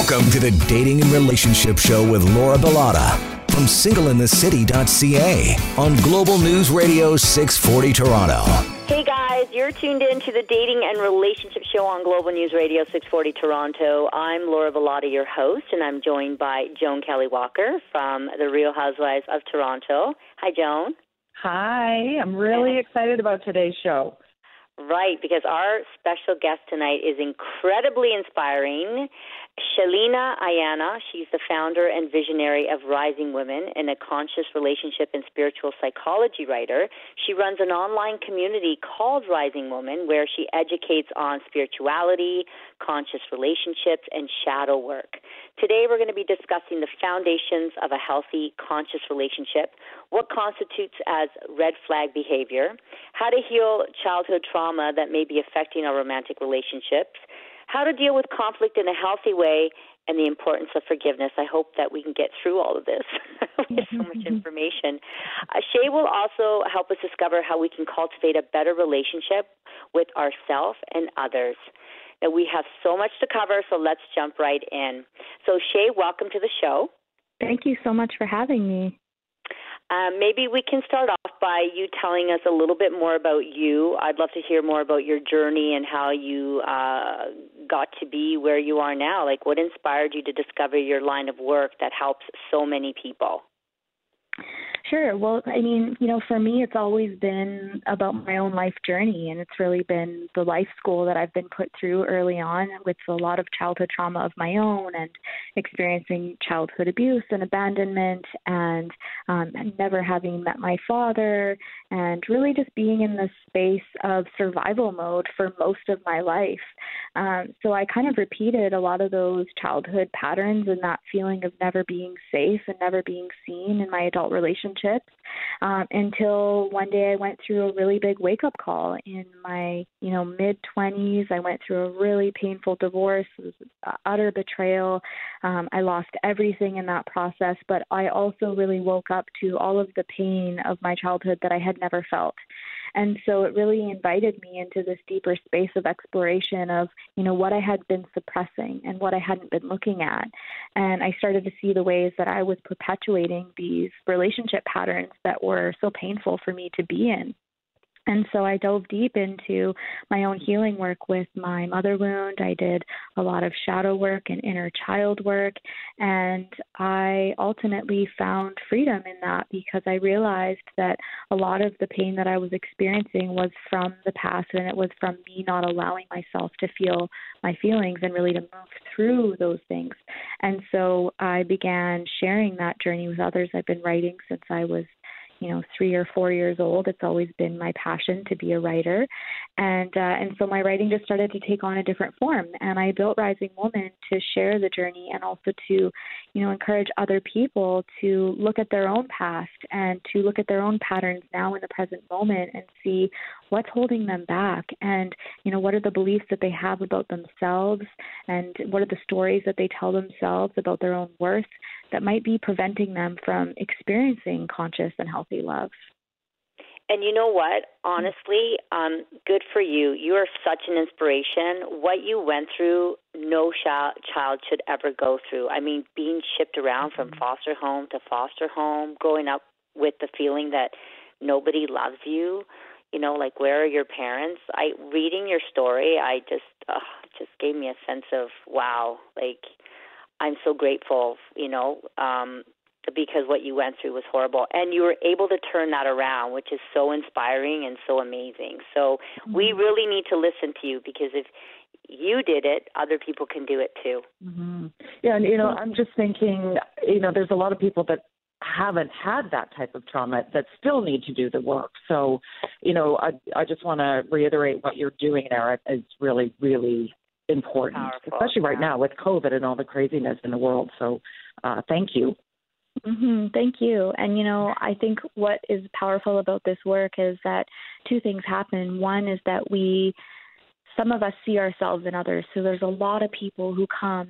Welcome to the Dating and Relationship Show with Laura Bilotta from singleinthecity.ca on Global News Radio 640 Toronto. Hey guys, you're tuned in to the Dating and Relationship Show on Global News Radio 640 Toronto. I'm Laura Bilotta, your host, and I'm joined by Joan Kelley Walker from the Real Housewives of Toronto. Hi, Joan. Hi, I'm really excited about today's show. Right, because our special guest tonight is incredibly inspiring. Sheleana Aiyana, she's the founder and visionary of Rising Woman and a conscious relationship and spiritual psychology writer. She runs an online community called Rising Woman where she educates on spirituality, conscious relationships, and shadow work. Today we're going to be discussing the foundations of a healthy, conscious relationship, what constitutes as red flag behavior, how to heal childhood trauma that may be affecting our romantic relationships, how to deal with conflict in a healthy way, and the importance of forgiveness. I hope that we can get through all of this with so much information. Uh, Shae will also help us discover how we can cultivate a better relationship with ourselves and others. Now, we have so much to cover, so let's jump right in. So, Shae, welcome to the show. Thank you so much for having me. Um, maybe we can start off by you telling us a little bit more about you. I'd love to hear more about your journey and how you uh, got to be where you are now. Like, what inspired you to discover your line of work that helps so many people? Sure. Well, I mean, you know, for me, it's always been about my own life journey, and it's really been the life school that I've been put through early on with a lot of childhood trauma of my own and experiencing childhood abuse and abandonment and um, never having met my father and really just being in this space of survival mode for most of my life. Um, so I kind of repeated a lot of those childhood patterns and that feeling of never being safe and never being seen in my adult relationships um, until one day I went through a really big wake up call in my you know mid 20s. I went through a really painful divorce. It was utter betrayal. Um, I lost everything in that process, but I also really woke up to all of the pain of my childhood that I had never felt. And so it really invited me into this deeper space of exploration of, you know, what I had been suppressing and what I hadn't been looking at. And I started to see the ways that I was perpetuating these relationship patterns that were so painful for me to be in. And so I dove deep into my own healing work with my mother wound. I did a lot of shadow work and inner child work. And I ultimately found freedom in that because I realized that a lot of the pain that I was experiencing was from the past and it was from me not allowing myself to feel my feelings and really to move through those things. And so I began sharing that journey with others. I've been writing since I was you know three or four years old. It's always been my passion to be a writer, and uh, and so my writing just started to take on a different form. And I built Rising Woman to share the journey and also to, you know, encourage other people to look at their own past and to look at their own patterns now in the present moment and see what's holding them back and you know what are the beliefs that they have about themselves and what are the stories that they tell themselves about their own worth that might be preventing them from experiencing conscious and healthy love. And you know what? Honestly, um, good for you. You are such an inspiration. What you went through, no child should ever go through. I mean, being shipped around from mm-hmm. foster home to foster home, growing up with the feeling that nobody loves you. You know, like where are your parents? I reading your story, I just uh, just gave me a sense of wow, like I'm so grateful, you know, um, because what you went through was horrible. And you were able to turn that around, which is so inspiring and so amazing. So mm-hmm. we really need to listen to you because if you did it, other people can do it too. Mm-hmm. Yeah, and you know, I'm just thinking, you know, there's a lot of people that haven't had that type of trauma that still need to do the work. So, you know, I I just want to reiterate what you're doing there is really really important, Powerful, especially right yeah. now with COVID and all the craziness in the world. So, uh, thank you. Mm-hmm, thank you. And you know, I think what is powerful about this work is that two things happen. One is that we, some of us see ourselves in others. So there's a lot of people who come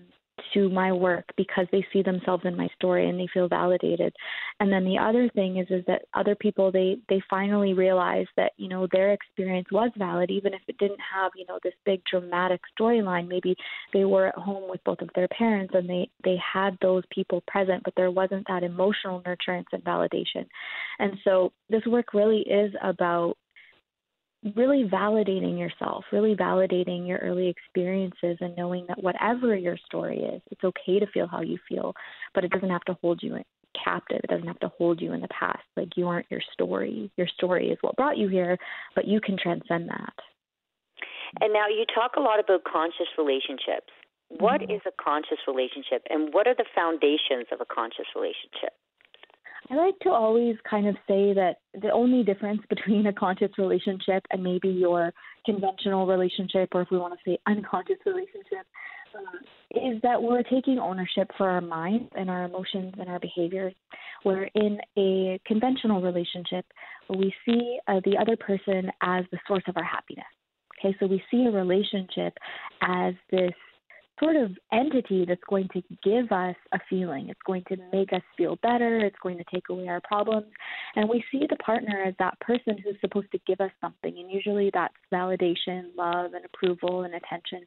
to my work because they see themselves in my story and they feel validated. And then the other thing is is that other people they they finally realize that, you know, their experience was valid even if it didn't have, you know, this big dramatic storyline. Maybe they were at home with both of their parents and they they had those people present, but there wasn't that emotional nurturance and validation. And so this work really is about really validating yourself, really validating your early experiences and knowing that whatever your story is, it's okay to feel how you feel, but it doesn't have to hold you captive. It doesn't have to hold you in the past. Like you aren't your story. Your story is what brought you here, but you can transcend that. And now you talk a lot about conscious relationships. What mm-hmm. is a conscious relationship and what are the foundations of a conscious relationship? I like to always kind of say that the only difference between a conscious relationship and maybe your conventional relationship, or if we want to say unconscious relationship, uh, is that we're taking ownership for our minds and our emotions and our behaviors. Where in a conventional relationship, we see uh, the other person as the source of our happiness. Okay, so we see a relationship as this sort of entity that's going to give us a feeling. It's going to make us feel better. It's going to take away our problems. And we see the partner as that person who's supposed to give us something. And usually that's validation, love, and approval and attention.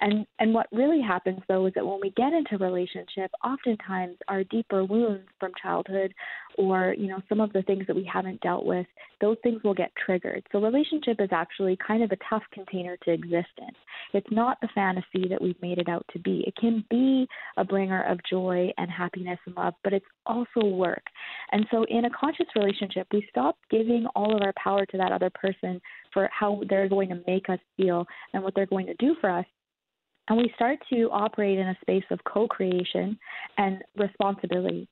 And and what really happens though is that when we get into relationship, oftentimes our deeper wounds from childhood or, you know, some of the things that we haven't dealt with, those things will get triggered. So relationship is actually kind of a tough container to exist in. It's not the fantasy that we've made it out to be. It can be a bringer of joy and happiness and love, but it's also work. And so in a conscious relationship, we stop giving all of our power to that other person for how they're going to make us feel and what they're going to do for us. And we start to operate in a space of co creation and responsibility.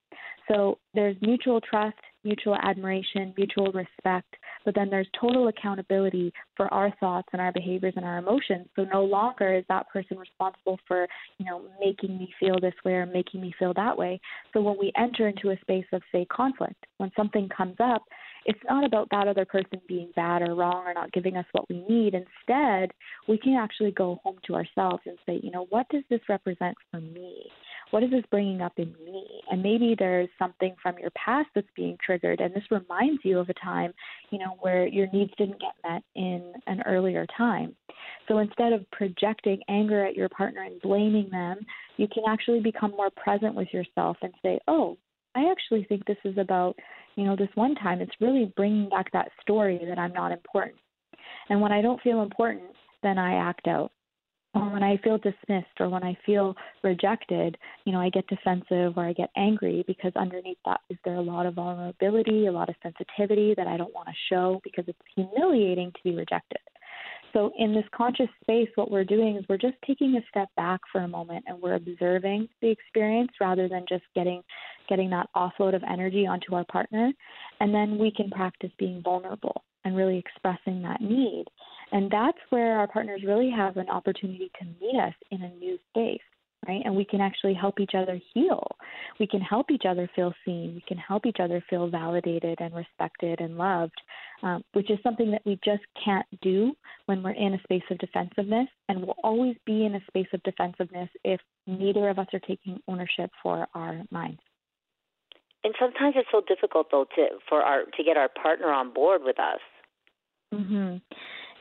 So there's mutual trust, mutual admiration, mutual respect, but then there's total accountability for our thoughts and our behaviors and our emotions. So no longer is that person responsible for, you know, making me feel this way or making me feel that way. So when we enter into a space of say conflict, when something comes up, it's not about that other person being bad or wrong or not giving us what we need. Instead, we can actually go home to ourselves and say, you know, what does this represent for me? What is this bringing up in me? And maybe there's something from your past that's being triggered, and this reminds you of a time, you know, where your needs didn't get met in an earlier time. So instead of projecting anger at your partner and blaming them, you can actually become more present with yourself and say, oh, I actually think this is about, you know, this one time. It's really bringing back that story that I'm not important. And when I don't feel important, then I act out. Or when I feel dismissed or when I feel rejected, you know, I get defensive or I get angry because underneath that is there a lot of vulnerability, a lot of sensitivity that I don't want to show because it's humiliating to be rejected. So, in this conscious space, what we're doing is we're just taking a step back for a moment and we're observing the experience rather than just getting getting that offload of energy onto our partner. And then we can practice being vulnerable and really expressing that need. And that's where our partners really have an opportunity to meet us in a new space right? And we can actually help each other heal. We can help each other feel seen. We can help each other feel validated and respected and loved, um, which is something that we just can't do when we're in a space of defensiveness. And we'll always be in a space of defensiveness if neither of us are taking ownership for our minds. And sometimes it's so difficult, though, to for our to get our partner on board with us. Mhm.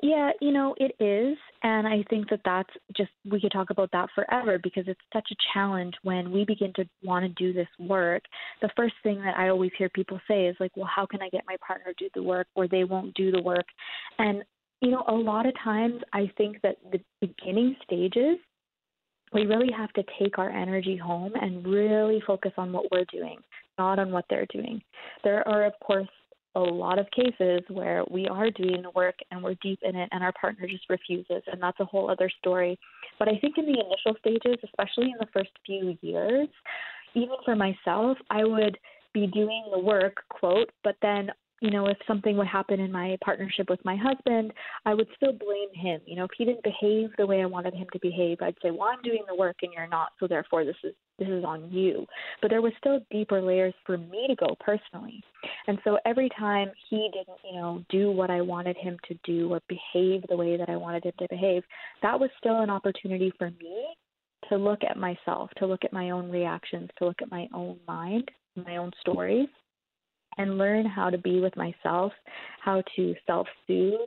Yeah, you know, it is. And I think that that's just, we could talk about that forever because it's such a challenge when we begin to want to do this work. The first thing that I always hear people say is, like, well, how can I get my partner to do the work or they won't do the work? And, you know, a lot of times I think that the beginning stages, we really have to take our energy home and really focus on what we're doing, not on what they're doing. There are, of course, a lot of cases where we are doing the work and we're deep in it and our partner just refuses and that's a whole other story. But i think in the initial stages especially in the first few years even for myself i would be doing the work quote but then you know, if something would happen in my partnership with my husband, I would still blame him. You know, if he didn't behave the way I wanted him to behave, I'd say, "Well, I'm doing the work and you're not, so therefore this is this is on you." But there was still deeper layers for me to go personally. And so every time he didn't, you know, do what I wanted him to do or behave the way that I wanted him to behave, that was still an opportunity for me to look at myself, to look at my own reactions, to look at my own mind, my own stories, and learn how to be with myself, how to self soothe,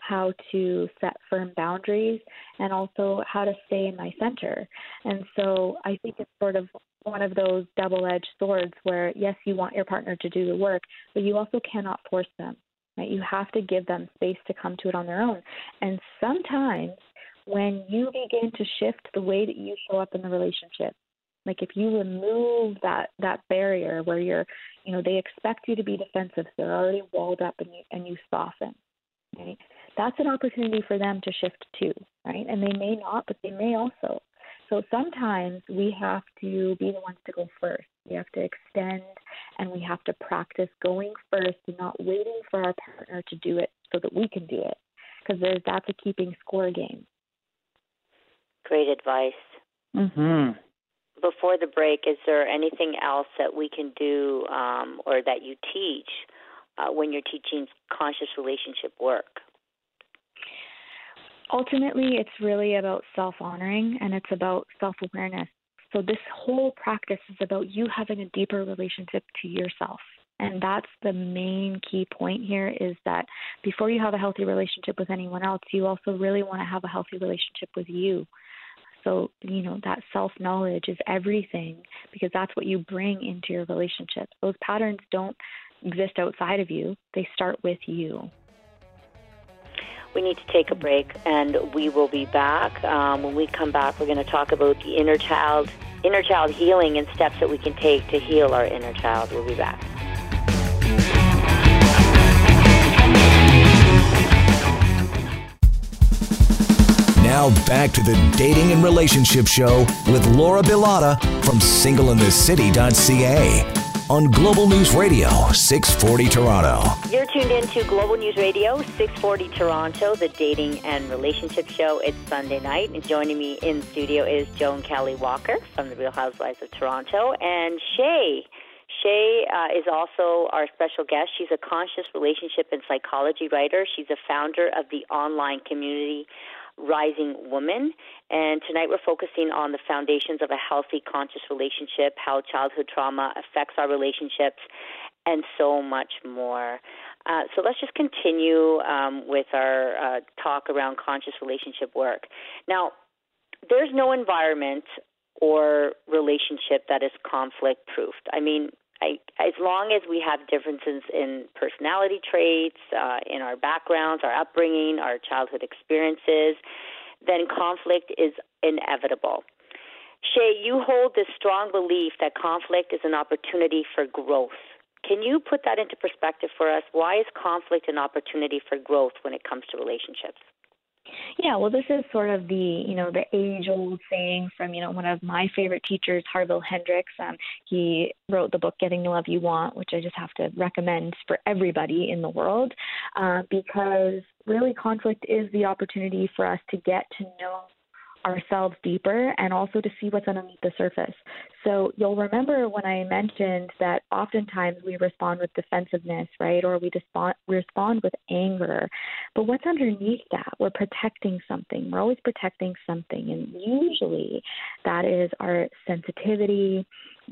how to set firm boundaries, and also how to stay in my center. And so I think it's sort of one of those double edged swords where, yes, you want your partner to do the work, but you also cannot force them. Right? You have to give them space to come to it on their own. And sometimes when you begin to shift the way that you show up in the relationship, like if you remove that that barrier where you're, you know, they expect you to be defensive, so they're already walled up, and you and you soften, right? That's an opportunity for them to shift too, right? And they may not, but they may also. So sometimes we have to be the ones to go first. We have to extend and we have to practice going first and not waiting for our partner to do it so that we can do it. Because that's a keeping score game. Great advice. Mhm. Before the break, is there anything else that we can do um, or that you teach uh, when you're teaching conscious relationship work? ultimately it's really about self honoring and it's about self awareness. So this whole practice is about you having a deeper relationship to yourself. And that's the main key point here is that before you have a healthy relationship with anyone else, you also really want to have a healthy relationship with you. So, you know, that self knowledge is everything because that's what you bring into your relationship. Those patterns don't exist outside of you, they start with you we need to take a break, and we will be back. Um, when we come back, we're going to talk about the inner child, inner child healing, and steps that we can take to heal our inner child. We'll be back. Now back to the Dating and Relationship Show with Laura Bilotta from singleinthecity.ca on Global News Radio 640 Toronto. You're tuned in to Global News Radio 640 Toronto, the dating and relationship show. It's Sunday night, and joining me in studio is Joan Kelley Walker from the Real Housewives of Toronto, and Shae. Shae uh, is also our special guest. She's a conscious relationship and psychology writer. She's a founder of the online community Rising Woman. And tonight we're focusing on the foundations of a healthy, conscious relationship, how childhood trauma affects our relationships, and so much more. Uh, so let's just continue um, with our uh, talk around conscious relationship work. Now, there's no environment or relationship that is conflict proofed. I mean, I, as long as we have differences in personality traits, uh, in our backgrounds, our upbringing, our childhood experiences, then conflict is inevitable. Shae, you hold this strong belief that conflict is an opportunity for growth. Can you put that into perspective for us? Why is conflict an opportunity for growth when it comes to relationships? Yeah, well, this is sort of the you know the age-old saying from you know one of my favorite teachers, Harville Hendrix. Um, he wrote the book Getting the Love You Want, which I just have to recommend for everybody in the world, uh, because really conflict is the opportunity for us to get to know ourselves deeper and also to see what's underneath the surface. So you'll remember when I mentioned that oftentimes we respond with defensiveness, right? Or we respond respond with anger. But what's underneath that? We're protecting something. We're always protecting something. And usually that is our sensitivity,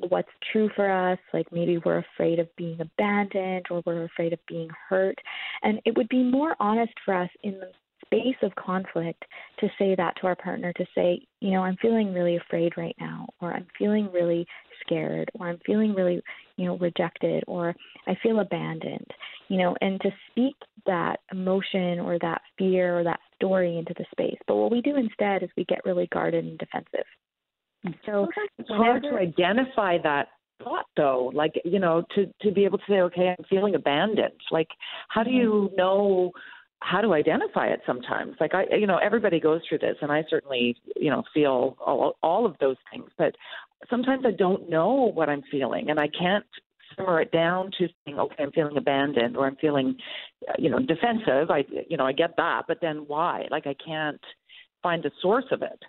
what's true for us, like maybe we're afraid of being abandoned or we're afraid of being hurt. And it would be more honest for us in the space of conflict to say that to our partner to say, you know, I'm feeling really afraid right now, or I'm feeling really scared, or I'm feeling really, you know, rejected, or I feel abandoned, you know, and to speak that emotion or that fear or that story into the space. But what we do instead is we get really guarded and defensive. So it's hard to identify that thought though like you know to to be able to say okay i'm feeling abandoned like how do mm-hmm. you know how to identify it sometimes. Like i you know everybody goes through this and i certainly you know feel all, all of those things but sometimes i don't know what i'm feeling and i can't simmer it down to saying okay i'm feeling abandoned or i'm feeling you know defensive i you know i get that but then why? Like i can't find the source of it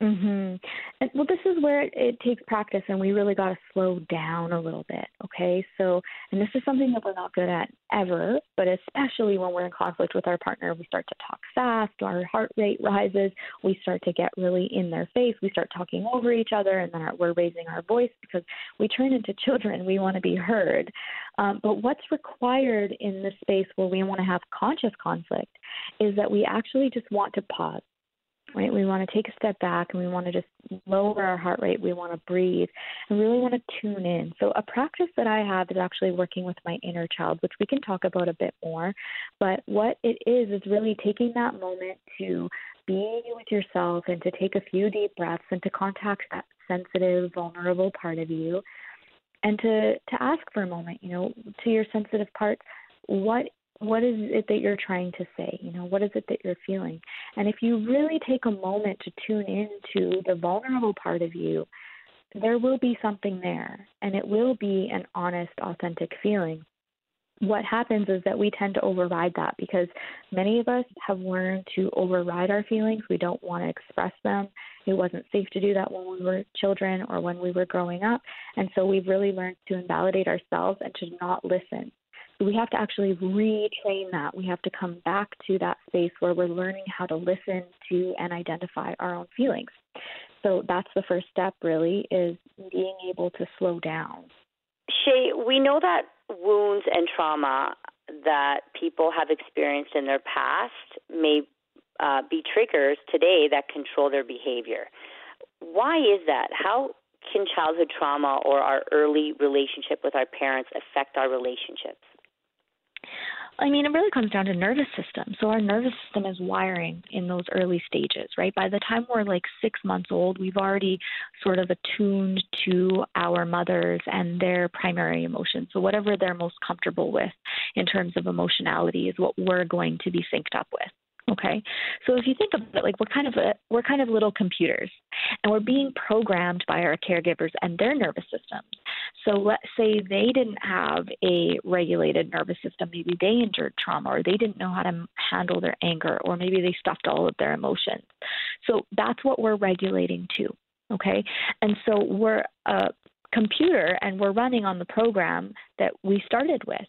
Mhm. And well, this is where it, it takes practice, and we really got to slow down a little bit. Okay, so and this is something that we're not good at ever, but especially when we're in conflict with our partner, we start to talk fast, our heart rate rises, we start to get really in their face, we start talking over each other, and then our, we're raising our voice because we turn into children. We want to be heard. Um, but what's required in the space where we want to have conscious conflict is that we actually just want to pause right? We want to take a step back and we want to just lower our heart rate. We want to breathe and really want to tune in. So, a practice that I have is actually working with my inner child, which we can talk about a bit more. But what it is, is really taking that moment to be with yourself and to take a few deep breaths and to contact that sensitive, vulnerable part of you and to, to ask for a moment, you know, to your sensitive parts, what what is it that you're trying to say? You know, what is it that you're feeling? And if you really take a moment to tune into the vulnerable part of you, there will be something there and it will be an honest, authentic feeling. What happens is that we tend to override that because many of us have learned to override our feelings. We don't want to express them. It wasn't safe to do that when we were children or when we were growing up. And so we've really learned to invalidate ourselves and to not listen we have to actually retrain that. We have to come back to that space where we're learning how to listen to and identify our own feelings. So that's the first step, really, is being able to slow down. Shae, we know that wounds and trauma that people have experienced in their past may uh, be triggers today that control their behavior. Why is that? How can childhood trauma or our early relationship with our parents affect our relationships? I mean, it really comes down to nervous system. So our nervous system is wiring in those early stages, right? By the time we're like six months old, we've already sort of attuned to our mothers and their primary emotions. So whatever they're most comfortable with in terms of emotionality is what we're going to be synced up with. Okay, so if you think about it, like we're kind of a, we're kind of little computers, and we're being programmed by our caregivers and their nervous systems. So let's say they didn't have a regulated nervous system, maybe they endured trauma, or they didn't know how to handle their anger, or maybe they stuffed all of their emotions. So that's what we're regulating too. Okay, and so we're a computer, and we're running on the program that we started with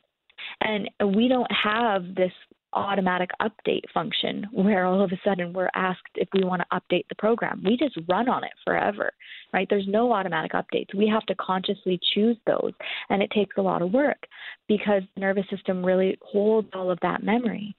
and we don't have this automatic update function where all of a sudden we're asked if we want to update the program. We just run on it forever, right? There's no automatic updates. We have to consciously choose those, and it takes a lot of work because the nervous system really holds all of that memory.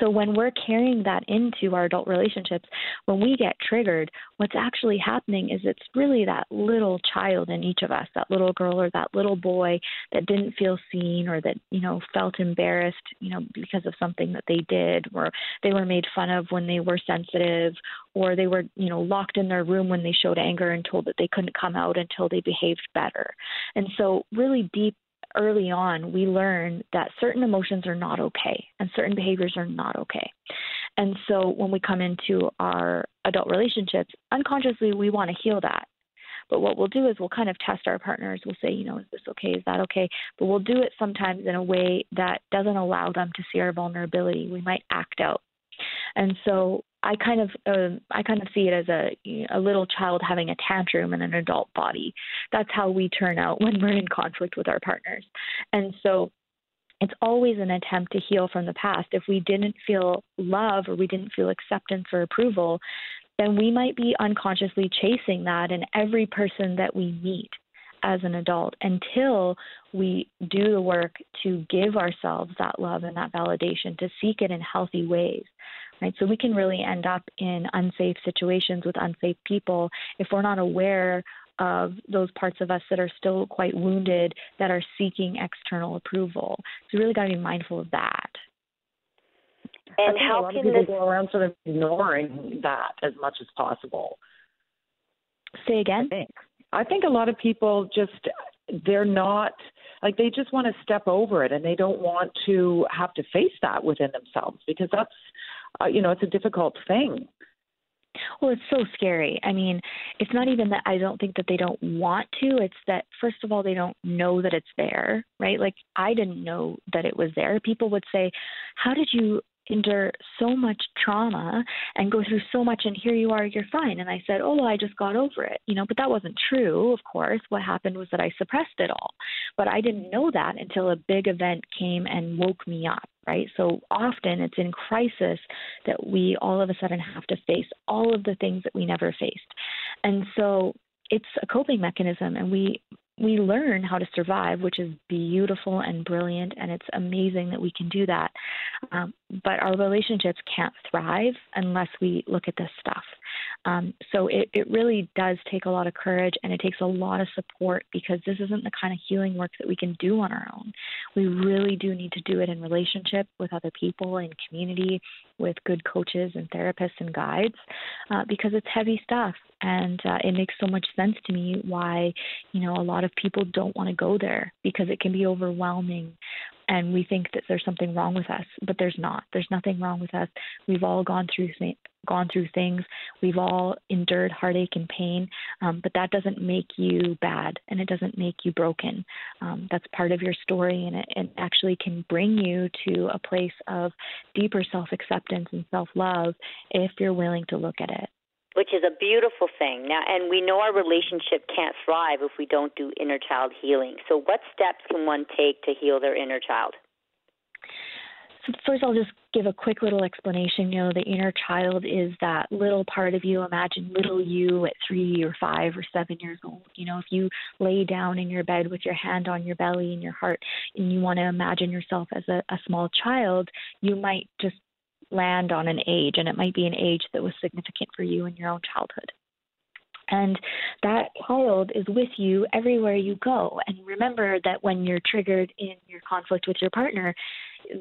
So when we're carrying that into our adult relationships, when we get triggered, what's actually happening is it's really that little child in each of us, that little girl or that little boy that didn't feel seen or that, you know, felt embarrassed, you know, because of something that they did or they were made fun of when they were sensitive or they were, you know, locked in their room when they showed anger and told that they couldn't come out until they behaved better. And so really deep early on, we learn that certain emotions are not okay and certain behaviors are not okay. And so when we come into our adult relationships, unconsciously we want to heal that. But what we'll do is we'll kind of test our partners. We'll say, you know, is this okay? Is that okay? But we'll do it sometimes in a way that doesn't allow them to see our vulnerability. We might act out. And so I kind of uh, I kind of see it as a a little child having a tantrum in an adult body. That's how we turn out when we're in conflict with our partners. And so it's always an attempt to heal from the past. If we didn't feel love or we didn't feel acceptance or approval, then we might be unconsciously chasing that in every person that we meet as an adult until we do the work to give ourselves that love and that validation, to seek it in healthy ways right? So we can really end up in unsafe situations with unsafe people if we're not aware of those parts of us that are still quite wounded that are seeking external approval. So we really got to be mindful of that. And how a lot can of people this... go around sort of ignoring that as much as possible? Say again. I think. I think a lot of people just they're not like they just want to step over it and they don't want to have to face that within themselves because that's uh, you know, it's a difficult thing. Well, it's so scary. I mean, it's not even that I don't think that they don't want to. It's that, first of all, they don't know that it's there, right? Like, I didn't know that it was there. People would say, How did you endure so much trauma and go through so much and here you are you're fine. And i said oh well, i just got over it you know but that wasn't true of course. What happened was that i suppressed it all but i didn't know that until a big event came and woke me up right? So often it's in crisis that we all of a sudden have to face all of the things that we never faced. And so it's a coping mechanism and we we learn how to survive, which is beautiful and brilliant, and it's amazing that we can do that. Um, but our relationships can't thrive unless we look at this stuff. Um, so it, it really does take a lot of courage and it takes a lot of support because this isn't the kind of healing work that we can do on our own. We really do need to do it in relationship with other people, in community, with good coaches and therapists and guides uh, because it's heavy stuff. And uh, it makes so much sense to me why, you know, a lot of people don't want to go there because it can be overwhelming and we think that there's something wrong with us, but there's not. There's nothing wrong with us. We've all gone through gone through things. We've all endured heartache and pain, um, but that doesn't make you bad and it doesn't make you broken. Um, that's part of your story, and it, it actually can bring you to a place of deeper self acceptance and self love if you're willing to look at it which is a beautiful thing. Now, and we know our relationship can't thrive if we don't do inner child healing. So, what steps can one take to heal their inner child? So first, I'll just give a quick little explanation. You know, the inner child is that little part of you. Imagine little you at three or five or seven years old. You know, if you lay down in your bed with your hand on your belly and your heart, and you want to imagine yourself as a, a small child, you might just land on an age, and it might be an age that was significant for you in your own childhood. And that child is with you everywhere you go. And remember that when you're triggered in your conflict with your partner,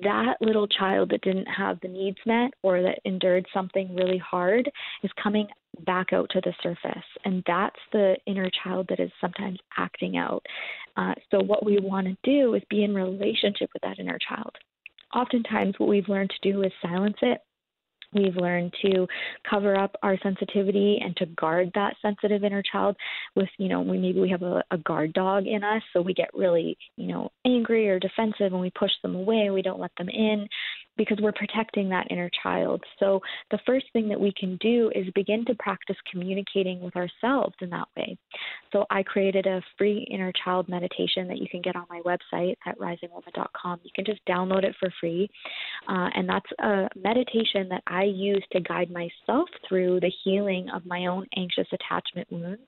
that little child that didn't have the needs met or that endured something really hard is coming back out to the surface. And that's the inner child that is sometimes acting out. Uh, so, what we want to do is be in relationship with that inner child oftentimes what we've learned to do is silence it. We've learned to cover up our sensitivity and to guard that sensitive inner child with, you know, we maybe we have a, a guard dog in us, so we get really, you know, angry or defensive and we push them away, we don't let them in because we're protecting that inner child. So, the first thing that we can do is begin to practice communicating with ourselves in that way. So, I created a free inner child meditation that you can get on my website at risingwoman.com. You can just download it for free. Uh, and that's a meditation that I use to guide myself through the healing of my own anxious attachment wounds.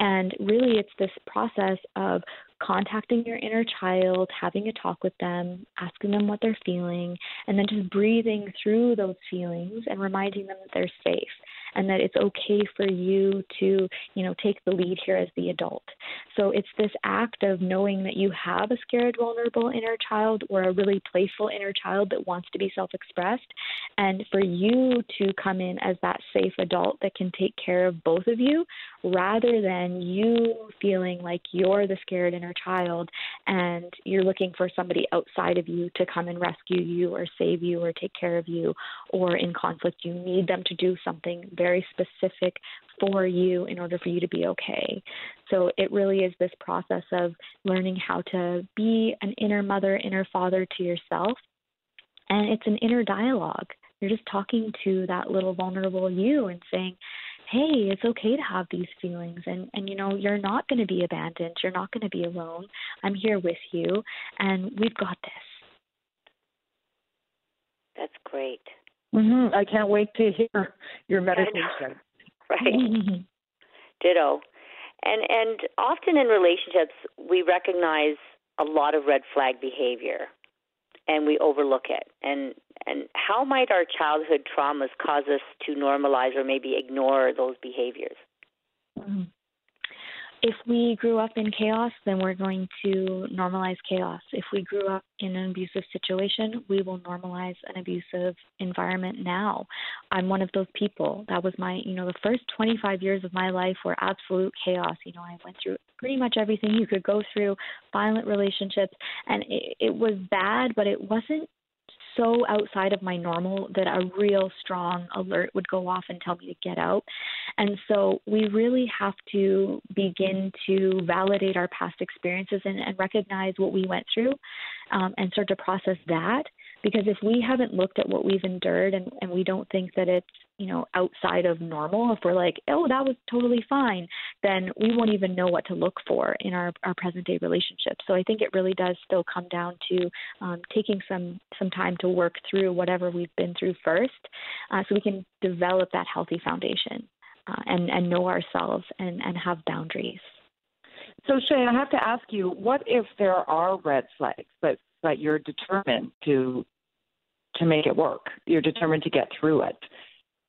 And really, it's this process of contacting your inner child, having a talk with them, asking them what they're feeling, and then just breathing through those feelings and reminding them that they're safe and that it's okay for you to, you know, take the lead here as the adult. So it's this act of knowing that you have a scared, vulnerable inner child or a really playful inner child that wants to be self expressed, and for you to come in as that safe adult that can take care of both of you rather than you feeling like you're the scared inner child and you're looking for somebody outside of you to come and rescue you or save you or take care of you or in conflict you need them to do something very specific for you in order for you to be okay. So it really is this process of learning how to be an inner mother, inner father to yourself. And it's an inner dialogue. You're just talking to that little vulnerable you and saying, hey, it's okay to have these feelings and and you know, you're not going to be abandoned. You're not going to be alone. I'm here with you and we've got this. That's great. Mm-hmm. I can't wait to hear your meditation. right. Ditto. And and often in relationships we recognize a lot of red flag behavior and we overlook it. And and how might our childhood traumas cause us to normalize or maybe ignore those behaviors? Mm-hmm if we grew up in chaos, then we're going to normalize chaos. If we grew up in an abusive situation, we will normalize an abusive environment now. I'm one of those people. That was my, you know, the first 25 years of my life were absolute chaos. You know, I went through pretty much everything you could go through, violent relationships, and it, it was bad, but it wasn't so outside of my normal that a real strong alert would go off and tell me to get out. And so we really have to begin to validate our past experiences and, and recognize what we went through um, and start to process that Because if we haven't looked at what we've endured and, and we don't think that it's, you know, outside of normal, if we're like, oh, that was totally fine, then we won't even know what to look for in our, our present day relationship. So I think it really does still come down to um, taking some, some time to work through whatever we've been through first uh, so we can develop that healthy foundation uh, and, and know ourselves and, and have boundaries. So Shae, I have to ask you, what if there are red flags, but but you're determined to to make it work? You're determined to get through it.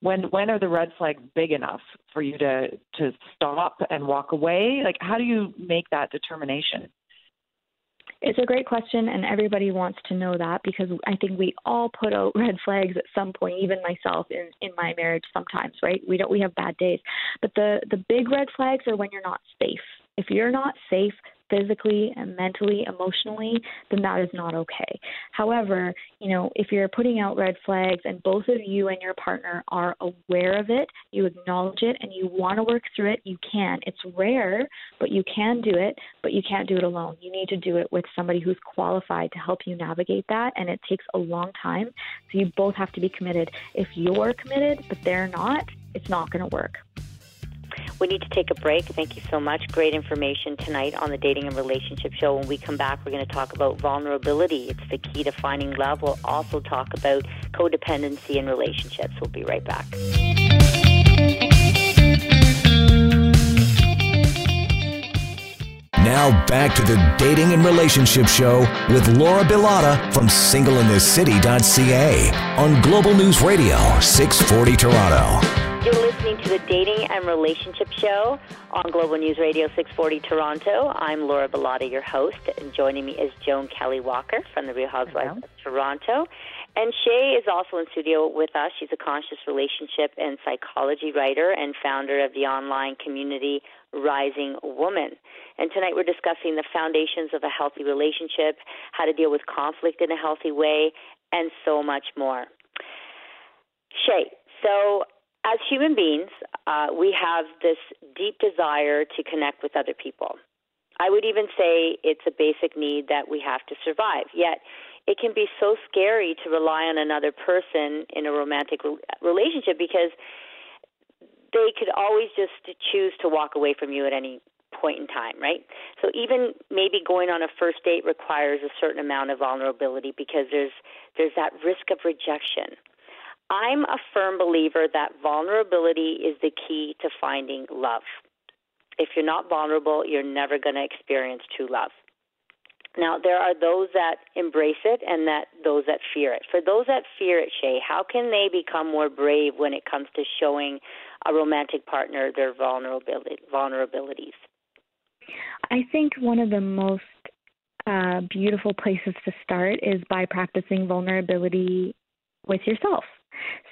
When when are the red flags big enough for you to to stop and walk away? Like how do you make that determination? It's a great question, and everybody wants to know that because I think we all put out red flags at some point, even myself in in my marriage. Sometimes, right? We don't we have bad days, but the the big red flags are when you're not safe if you're not safe physically and mentally, emotionally, then that is not okay. However, you know, if you're putting out red flags and both of you and your partner are aware of it, you acknowledge it, and you want to work through it, you can. It's rare, but you can do it, but you can't do it alone. You need to do it with somebody who's qualified to help you navigate that, and it takes a long time. So you both have to be committed. If you're committed, but they're not, it's not going to work. We need to take a break. Thank you so much. Great information tonight on the Dating and Relationship Show. When we come back, we're going to talk about vulnerability. It's the key to finding love. We'll also talk about codependency in relationships. We'll be right back. Now back to the Dating and Relationship Show with Laura Bilotta from singleinthecity.ca on Global News Radio 640 Toronto. To the Dating and Relationship Show on Global News Radio 640 Toronto. I'm Laura Bilotta, your host, and joining me is Joan Kelley Walker from the Real Housewives of Toronto. And Shae is also in studio with us. She's a conscious relationship and psychology writer and founder of the online community Rising Woman. And tonight we're discussing the foundations of a healthy relationship, how to deal with conflict in a healthy way, and so much more. Shae, so as human beings, uh, we have this deep desire to connect with other people. I would even say it's a basic need that we have to survive. Yet, it can be so scary to rely on another person in a romantic re- relationship because they could always just choose to walk away from you at any point in time, right? So even maybe going on a first date requires a certain amount of vulnerability because there's there's that risk of rejection. I'm a firm believer that vulnerability is the key to finding love. If you're not vulnerable, you're never going to experience true love. Now, there are those that embrace it and that those that fear it. For those that fear it, Shae, how can they become more brave when it comes to showing a romantic partner their vulnerability, vulnerabilities? I think one of the most uh, beautiful places to start is by practicing vulnerability with yourself.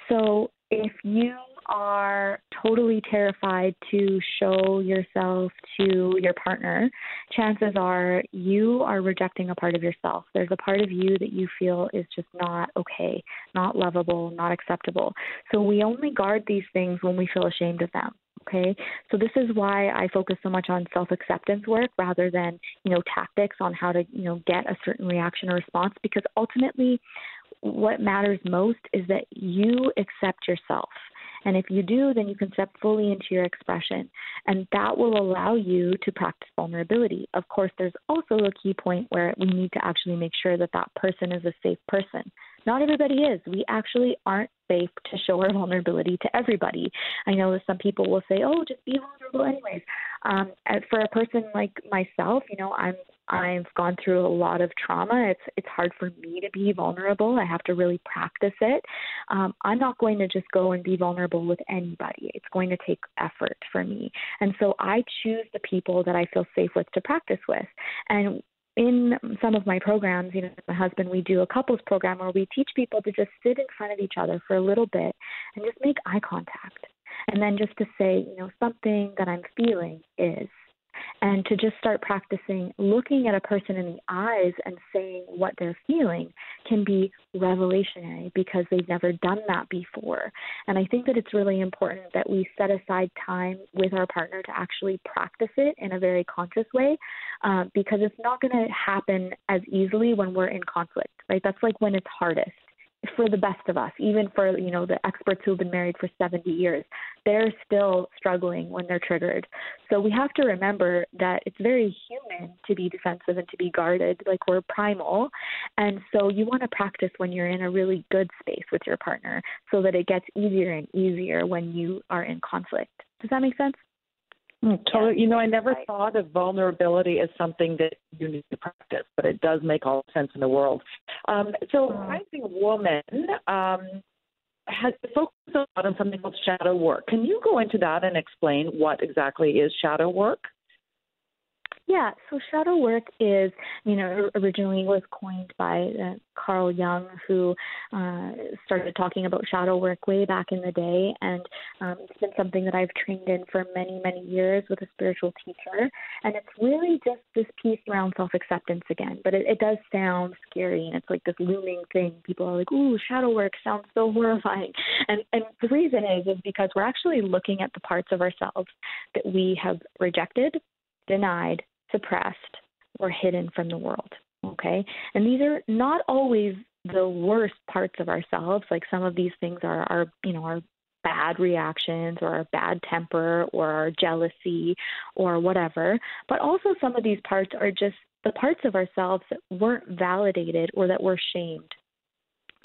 So if you are totally terrified to show yourself to your partner, chances are you are rejecting a part of yourself. There's a part of you that you feel is just not okay, not lovable, not acceptable. So we only guard these things when we feel ashamed of them. Okay, so this is why I focus so much on self acceptance work rather than, you know, tactics on how to, you know, get a certain reaction or response because ultimately what matters most is that you accept yourself. And if you do, then you can step fully into your expression. And that will allow you to practice vulnerability. Of course, there's also a key point where we need to actually make sure that that person is a safe person. Not everybody is. We actually aren't safe to show our vulnerability to everybody. I know that some people will say, "Oh, just be vulnerable anyways." Um, for a person like myself, you know, I'm I've gone through a lot of trauma. It's it's hard for me to be vulnerable. I have to really practice it. Um, I'm not going to just go and be vulnerable with anybody. It's going to take effort for me, and so I choose the people that I feel safe with to practice with. And in some of my programs, you know, my husband, we do a couples program where we teach people to just sit in front of each other for a little bit and just make eye contact. And then just to say, you know, something that I'm feeling is, And to just start practicing looking at a person in the eyes and saying what they're feeling can be revolutionary because they've never done that before. And I think that it's really important that we set aside time with our partner to actually practice it in a very conscious way uh, because it's not going to happen as easily when we're in conflict, right? That's like when it's hardest for the best of us, even for you know the experts who have been married for 70 years, they're still struggling when they're triggered. So we have to remember that it's very human to be defensive and to be guarded, like we're primal. And so you want to practice when you're in a really good space with your partner, so that it gets easier and easier when you are in conflict. Does that make sense? Mm, totally. You know, I never right. thought of vulnerability as something that you need to practice, but it does make all sense in the world. Um, so. Rising Woman um, has focused a lot on something called shadow work. Can you go into that and explain what exactly is shadow work? Yeah, so shadow work is, you know, originally was coined by uh, Carl Jung, who uh, started talking about shadow work way back in the day, and um, it's been something that I've trained in for many, many years with a spiritual teacher. And it's really just this piece around self acceptance again, but it, it does sound scary, and it's like this looming thing. People are like, "Ooh, shadow work sounds so horrifying," and and the reason is is because we're actually looking at the parts of ourselves that we have rejected, denied, suppressed or hidden from the world. Okay? And these are not always the worst parts of ourselves. Like some of these things are, our, you know, our bad reactions or our bad temper or our jealousy or whatever. But also some of these parts are just the parts of ourselves that weren't validated or that were shamed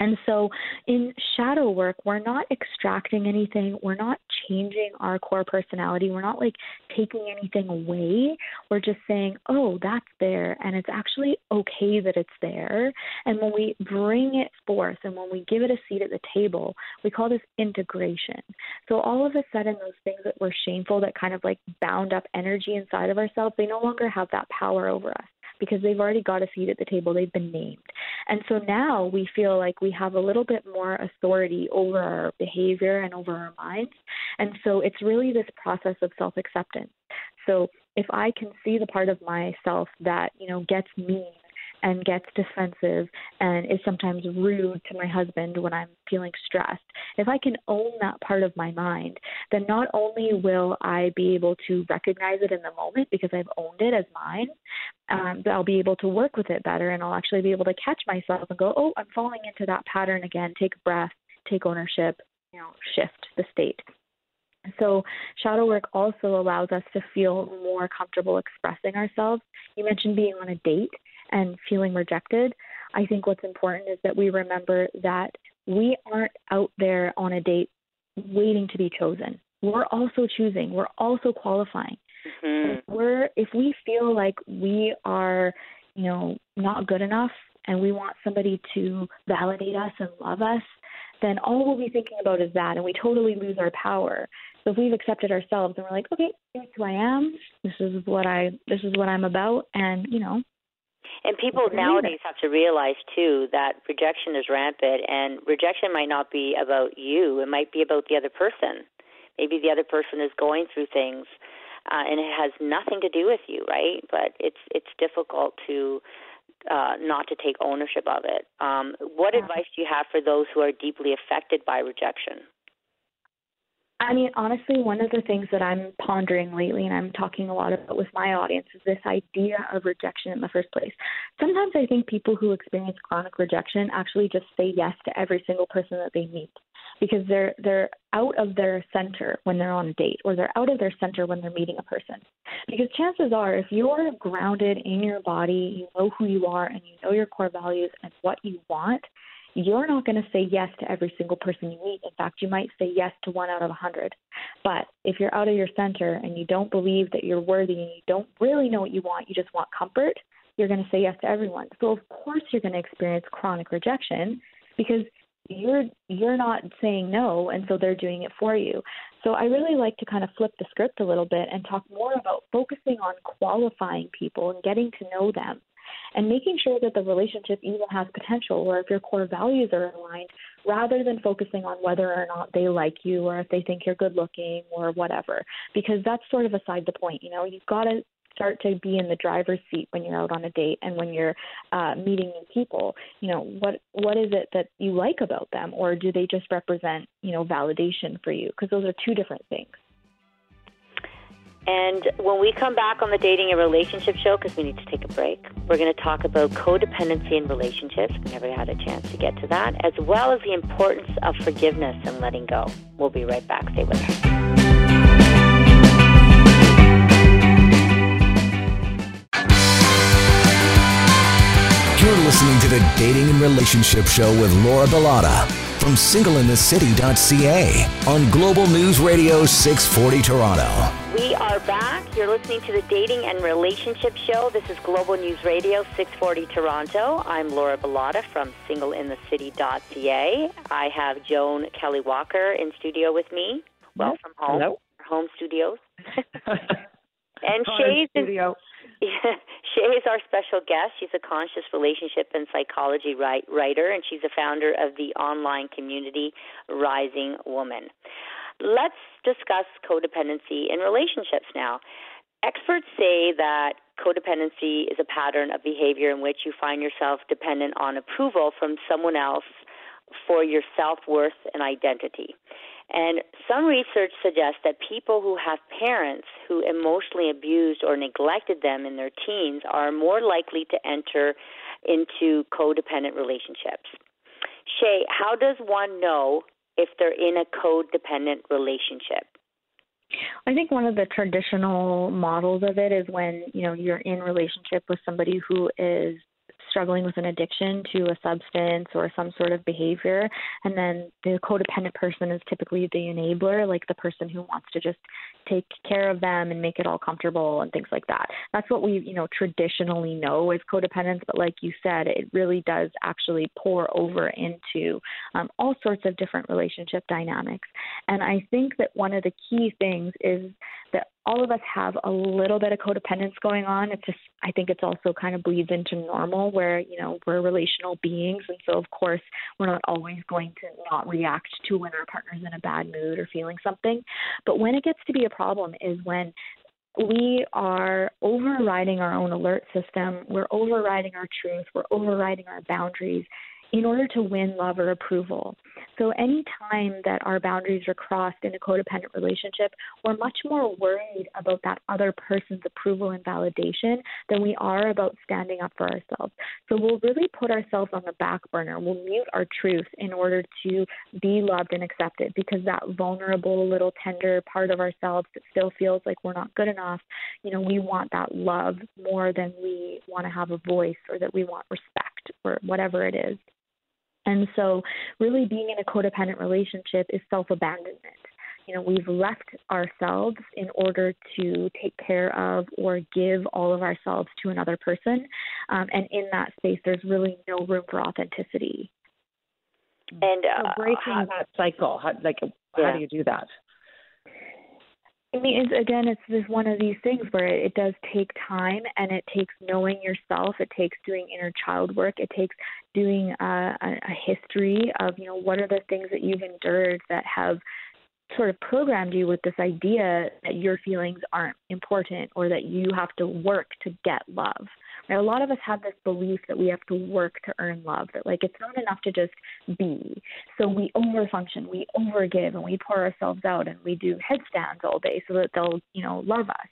and so in shadow work, we're not extracting anything. We're not changing our core personality. We're not like taking anything away. We're just saying, oh, that's there. And it's actually okay that it's there. And when we bring it forth and when we give it a seat at the table, we call this integration. So all of a sudden, those things that were shameful, that kind of like bound up energy inside of ourselves, they no longer have that power over us because they've already got a seat at the table. They've been named. And so now we feel like we have a little bit more authority over our behavior and over our minds. And so it's really this process of self acceptance. So if I can see the part of myself that, you know, gets me and gets defensive and is sometimes rude to my husband when I'm feeling stressed, if I can own that part of my mind, then not only will I be able to recognize it in the moment because I've owned it as mine, um, but I'll be able to work with it better and I'll actually be able to catch myself and go, oh, I'm falling into that pattern again. Take a breath, take ownership, you know, shift the state. So, shadow work also allows us to feel more comfortable expressing ourselves. You mentioned being on a date and feeling rejected. I think what's important is that we remember that we aren't out there on a date waiting to be chosen. We're also choosing, we're also qualifying. Mm-hmm. If we're if we feel like we are, you know, not good enough and we want somebody to validate us and love us, then all we'll be thinking about is that and we totally lose our power. So if we've accepted ourselves and we're like, okay, here's who I am, this is what I this is what I'm about and, you know, and people nowadays have to realize too that rejection is rampant, and rejection might not be about you; it might be about the other person. Maybe the other person is going through things, uh, and it has nothing to do with you, right? But it's it's difficult to uh, not to take ownership of it. Um, what yeah. advice do you have for those who are deeply affected by rejection? I mean, honestly, one of the things that I'm pondering lately, and I'm talking a lot about with my audience, is this idea of rejection in the first place. Sometimes I think people who experience chronic rejection actually just say yes to every single person that they meet because they're they're out of their center when they're on a date or they're out of their center when they're meeting a person. Because chances are if you're grounded in your body, you know who you are and you know your core values and what you want, you're not going to say yes to every single person you meet. In fact, you might say yes to one out of a hundred. But if you're out of your center and you don't believe that you're worthy and you don't really know what you want, you just want comfort, you're going to say yes to everyone. So of course you're going to experience chronic rejection because you're you're not saying no and so they're doing it for you. So I really like to kind of flip the script a little bit and talk more about focusing on qualifying people and getting to know them and making sure that the relationship even has potential or if your core values are aligned rather than focusing on whether or not they like you or if they think you're good looking or whatever because that's sort of aside the point you know you've got to start to be in the driver's seat when you're out on a date and when you're uh, meeting new people. You know, what what is it that you like about them, or do they just represent you know validation for you? Because those are two different things. And when we come back on the dating and relationship show, because we need to take a break, we're going to talk about codependency in relationships. We never had a chance to get to that, as well as the importance of forgiveness and letting go. We'll be right back. Stay with us. You're listening to the Dating and Relationship Show with Laura Bilotta from singleinthecity.ca on Global News Radio 640 Toronto. We are back. You're listening to the Dating and Relationship Show. This is Global News Radio 640 Toronto. I'm Laura Bilotta from singleinthecity.ca. I have Joan Kelley Walker in studio with me. Well, from home. Hello. Home studios. and Shae's studio. Yeah, Shay is our special guest. She's a conscious relationship and psychology write, writer, and she's the founder of the online community Rising Woman. Let's discuss codependency in relationships now. Experts say that codependency is a pattern of behavior in which you find yourself dependent on approval from someone else for your self worth and identity. And some research suggests that people who have parents who emotionally abused or neglected them in their teens are more likely to enter into codependent relationships. Shae, how does one know if they're in a codependent relationship? I think one of the traditional models of it is when, you know, you're in relationship with somebody who is struggling with an addiction to a substance or some sort of behavior. And then the codependent person is typically the enabler, like the person who wants to just take care of them and make it all comfortable and things like that. That's what we, you know, traditionally know as codependence. But like you said, it really does actually pour over into um, all sorts of different relationship dynamics. And I think that one of the key things is that all of us have a little bit of codependence going on. It's just I think it's also kind of bleeds into normal where, you know, we're relational beings and so of course we're not always going to not react to when our partner's in a bad mood or feeling something. But when it gets to be a problem is when we are overriding our own alert system, we're overriding our truth, we're overriding our boundaries, in order to win love or approval. So, any time that our boundaries are crossed in a codependent relationship, we're much more worried about that other person's approval and validation than we are about standing up for ourselves. So, we'll really put ourselves on the back burner. We'll mute our truth in order to be loved and accepted because that vulnerable, little tender part of ourselves that still feels like we're not good enough, you know, we want that love more than we want to have a voice or that we want respect or whatever it is. And so, really being in a codependent relationship is self abandonment. You know, we've left ourselves in order to take care of or give all of ourselves to another person. Um, and in that space, there's really no room for authenticity. And uh, so breaking how, that cycle, how, like, yeah. how do you do that? I mean, it's, again, it's just one of these things where it, it does take time and it takes knowing yourself. It takes doing inner child work. It takes doing a, a, a history of, you know, what are the things that you've endured that have sort of programmed you with this idea that your feelings aren't important or that you have to work to get love. Right? A lot of us have this belief that we have to work to earn love, that like it's not enough to just be. So we overfunction, we overgive, and we pour ourselves out and we do headstands all day so that they'll, you know, love us.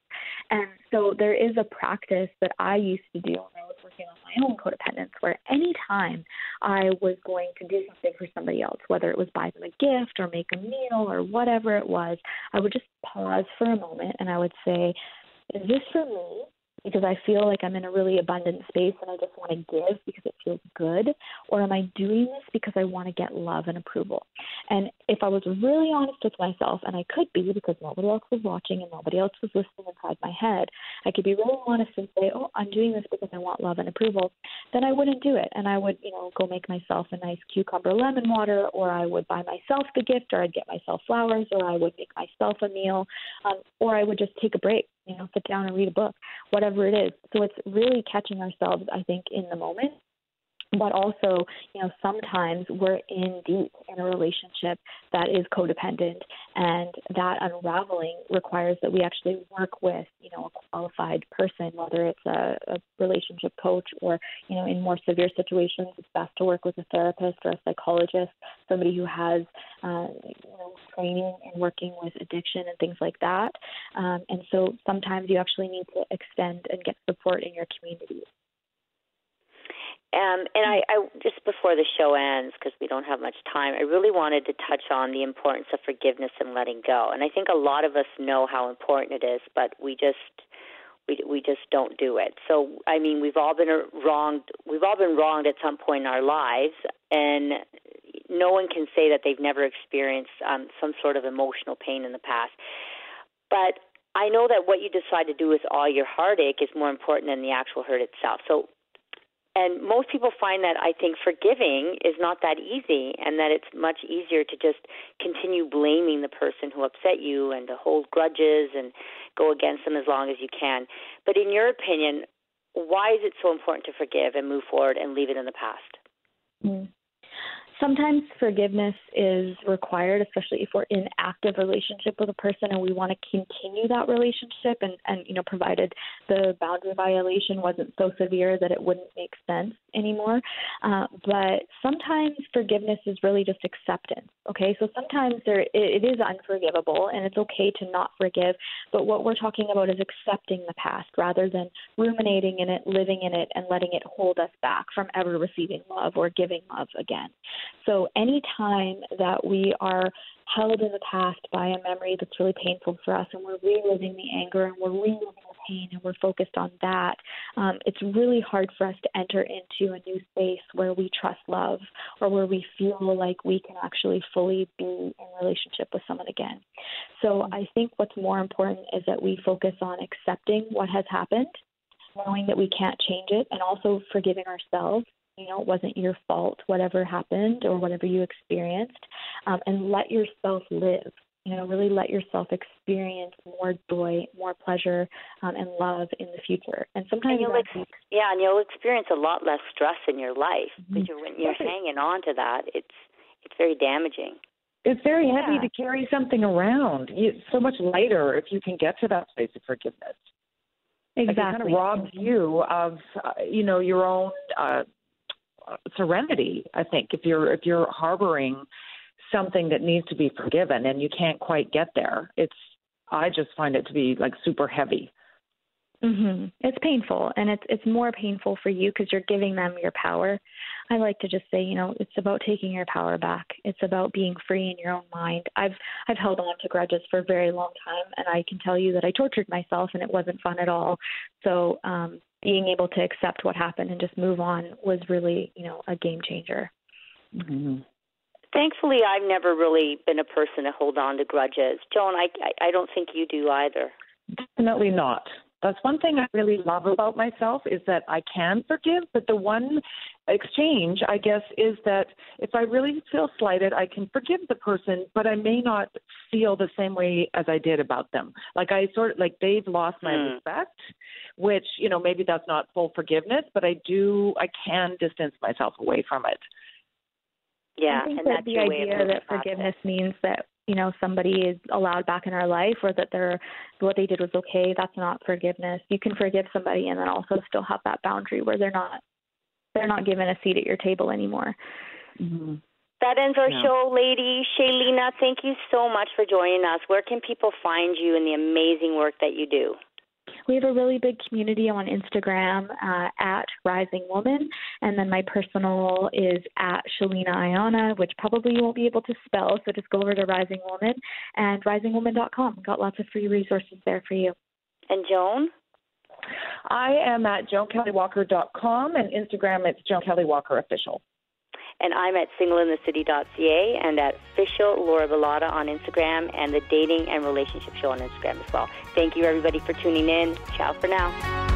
And so there is a practice that I used to do when I was working on my own codependence where anytime I was going to do something for somebody else, whether it was buy them a gift or make a meal or whatever it was, I would just pause for a moment and I would say, is this for me? Because I feel like I'm in a really abundant space and I just want to give because it feels good? Or am I doing this because I want to get love and approval? And if I was really honest with myself, and I could be because nobody else was watching and nobody else was listening inside my head, I could be really honest and say, oh, I'm doing this because I want love and approval, then I wouldn't do it. And I would, you know, go make myself a nice cucumber lemon water, or I would buy myself the gift, or I'd get myself flowers, or I would make myself a meal, um, or I would just take a break you know, sit down and read a book, whatever it is. So it's really catching ourselves, I think, in the moment but also, you know, sometimes we're in deep in a relationship that is codependent, and that unraveling requires that we actually work with, you know, a qualified person, whether it's a, a relationship coach or, you know, in more severe situations, it's best to work with a therapist or a psychologist, somebody who has, uh, you know, training in working with addiction and things like that. Um, and so sometimes you actually need to extend and get support in your community. Um, and I, I just before the show ends, because we don't have much time, I really wanted to touch on the importance of forgiveness and letting go. And I think a lot of us know how important it is, but we just we we just don't do it. So I mean, we've all been wronged. We've all been wronged at some point in our lives, and no one can say that they've never experienced um, some sort of emotional pain in the past. But I know that what you decide to do with all your heartache is more important than the actual hurt itself. So and most people find that I think forgiving is not that easy and that it's much easier to just continue blaming the person who upset you and to hold grudges and go against them as long as you can. But in your opinion, why is it so important to forgive and move forward and leave it in the past? Mm sometimes forgiveness is required, especially if we're in active relationship with a person and we want to continue that relationship and, and you know, provided the boundary violation wasn't so severe that it wouldn't make sense anymore. Uh, but sometimes forgiveness is really just acceptance. Okay, so sometimes there it, it is unforgivable and it's okay to not forgive. But what we're talking about is accepting the past rather than ruminating in it, living in it, and letting it hold us back from ever receiving love or giving love again. So any time that we are held in the past by a memory that's really painful for us and we're reliving the anger and we're reliving the pain and we're focused on that, um, it's really hard for us to enter into a new space where we trust love or where we feel like we can actually fully be in relationship with someone again. So I think what's more important is that we focus on accepting what has happened knowing that we can't change it and also forgiving ourselves you know, it wasn't your fault, whatever happened or whatever you experienced, um, and let yourself live. You know, really let yourself experience more joy, more pleasure, um, and love in the future. And sometimes and you'll ex- yeah, and you'll experience a lot less stress in your life mm-hmm. because you're, when you're hanging on to that, it's it's very damaging. It's very yeah. heavy to carry something around. It's so much lighter if you can get to that place of forgiveness. Exactly. Like it kind of robs you of, uh, you know, your own uh, serenity. I think if you're if you're harboring something that needs to be forgiven and you can't quite get there, it's I just find it to be like super heavy. Mhm. It's painful and it's it's more painful for you because you're giving them your power. I like to just say, you know, it's about taking your power back. It's about being free in your own mind. I've I've held on to grudges for a very long time and I can tell you that I tortured myself and it wasn't fun at all. So, um being able to accept what happened and just move on was really, you know, a game changer. Mm-hmm. Thankfully, I've never really been a person to hold on to grudges. Joan, I, I, I don't think you do either. Definitely not. That's one thing I really love about myself is that I can forgive, but the one exchange, I guess, is that if I really feel slighted, I can forgive the person, but I may not feel the same way as I did about them. Like I sort of like they've lost my mm. respect, which, you know, maybe that's not full forgiveness, but I do I can distance myself away from it. Yeah, I think and that the idea that forgiveness means that you know somebody is allowed back in our life or that they're what they did was okay that's not forgiveness. You can forgive somebody and then also still have that boundary where they're not they're not given a seat at your table anymore. Mm-hmm. that ends our yeah. show lady. Sheleana thank you so much for joining us. Where can people find you and the amazing work that you do we have a really big community on Instagram uh, at Rising Woman, and then my personal is at Sheleana Aiyana, which probably you won't be able to spell, so just go over to Rising Woman and risingwoman.com. Got lots of free resources there for you. And Joan? I am at joankelleywalker.com and Instagram it's Joan Kelley Walker Official. And I'm at singleinthecity.ca and at official Laura Bilotta on Instagram and the Dating and Relationship Show on Instagram as well. Thank you, everybody, for tuning in. Ciao for now.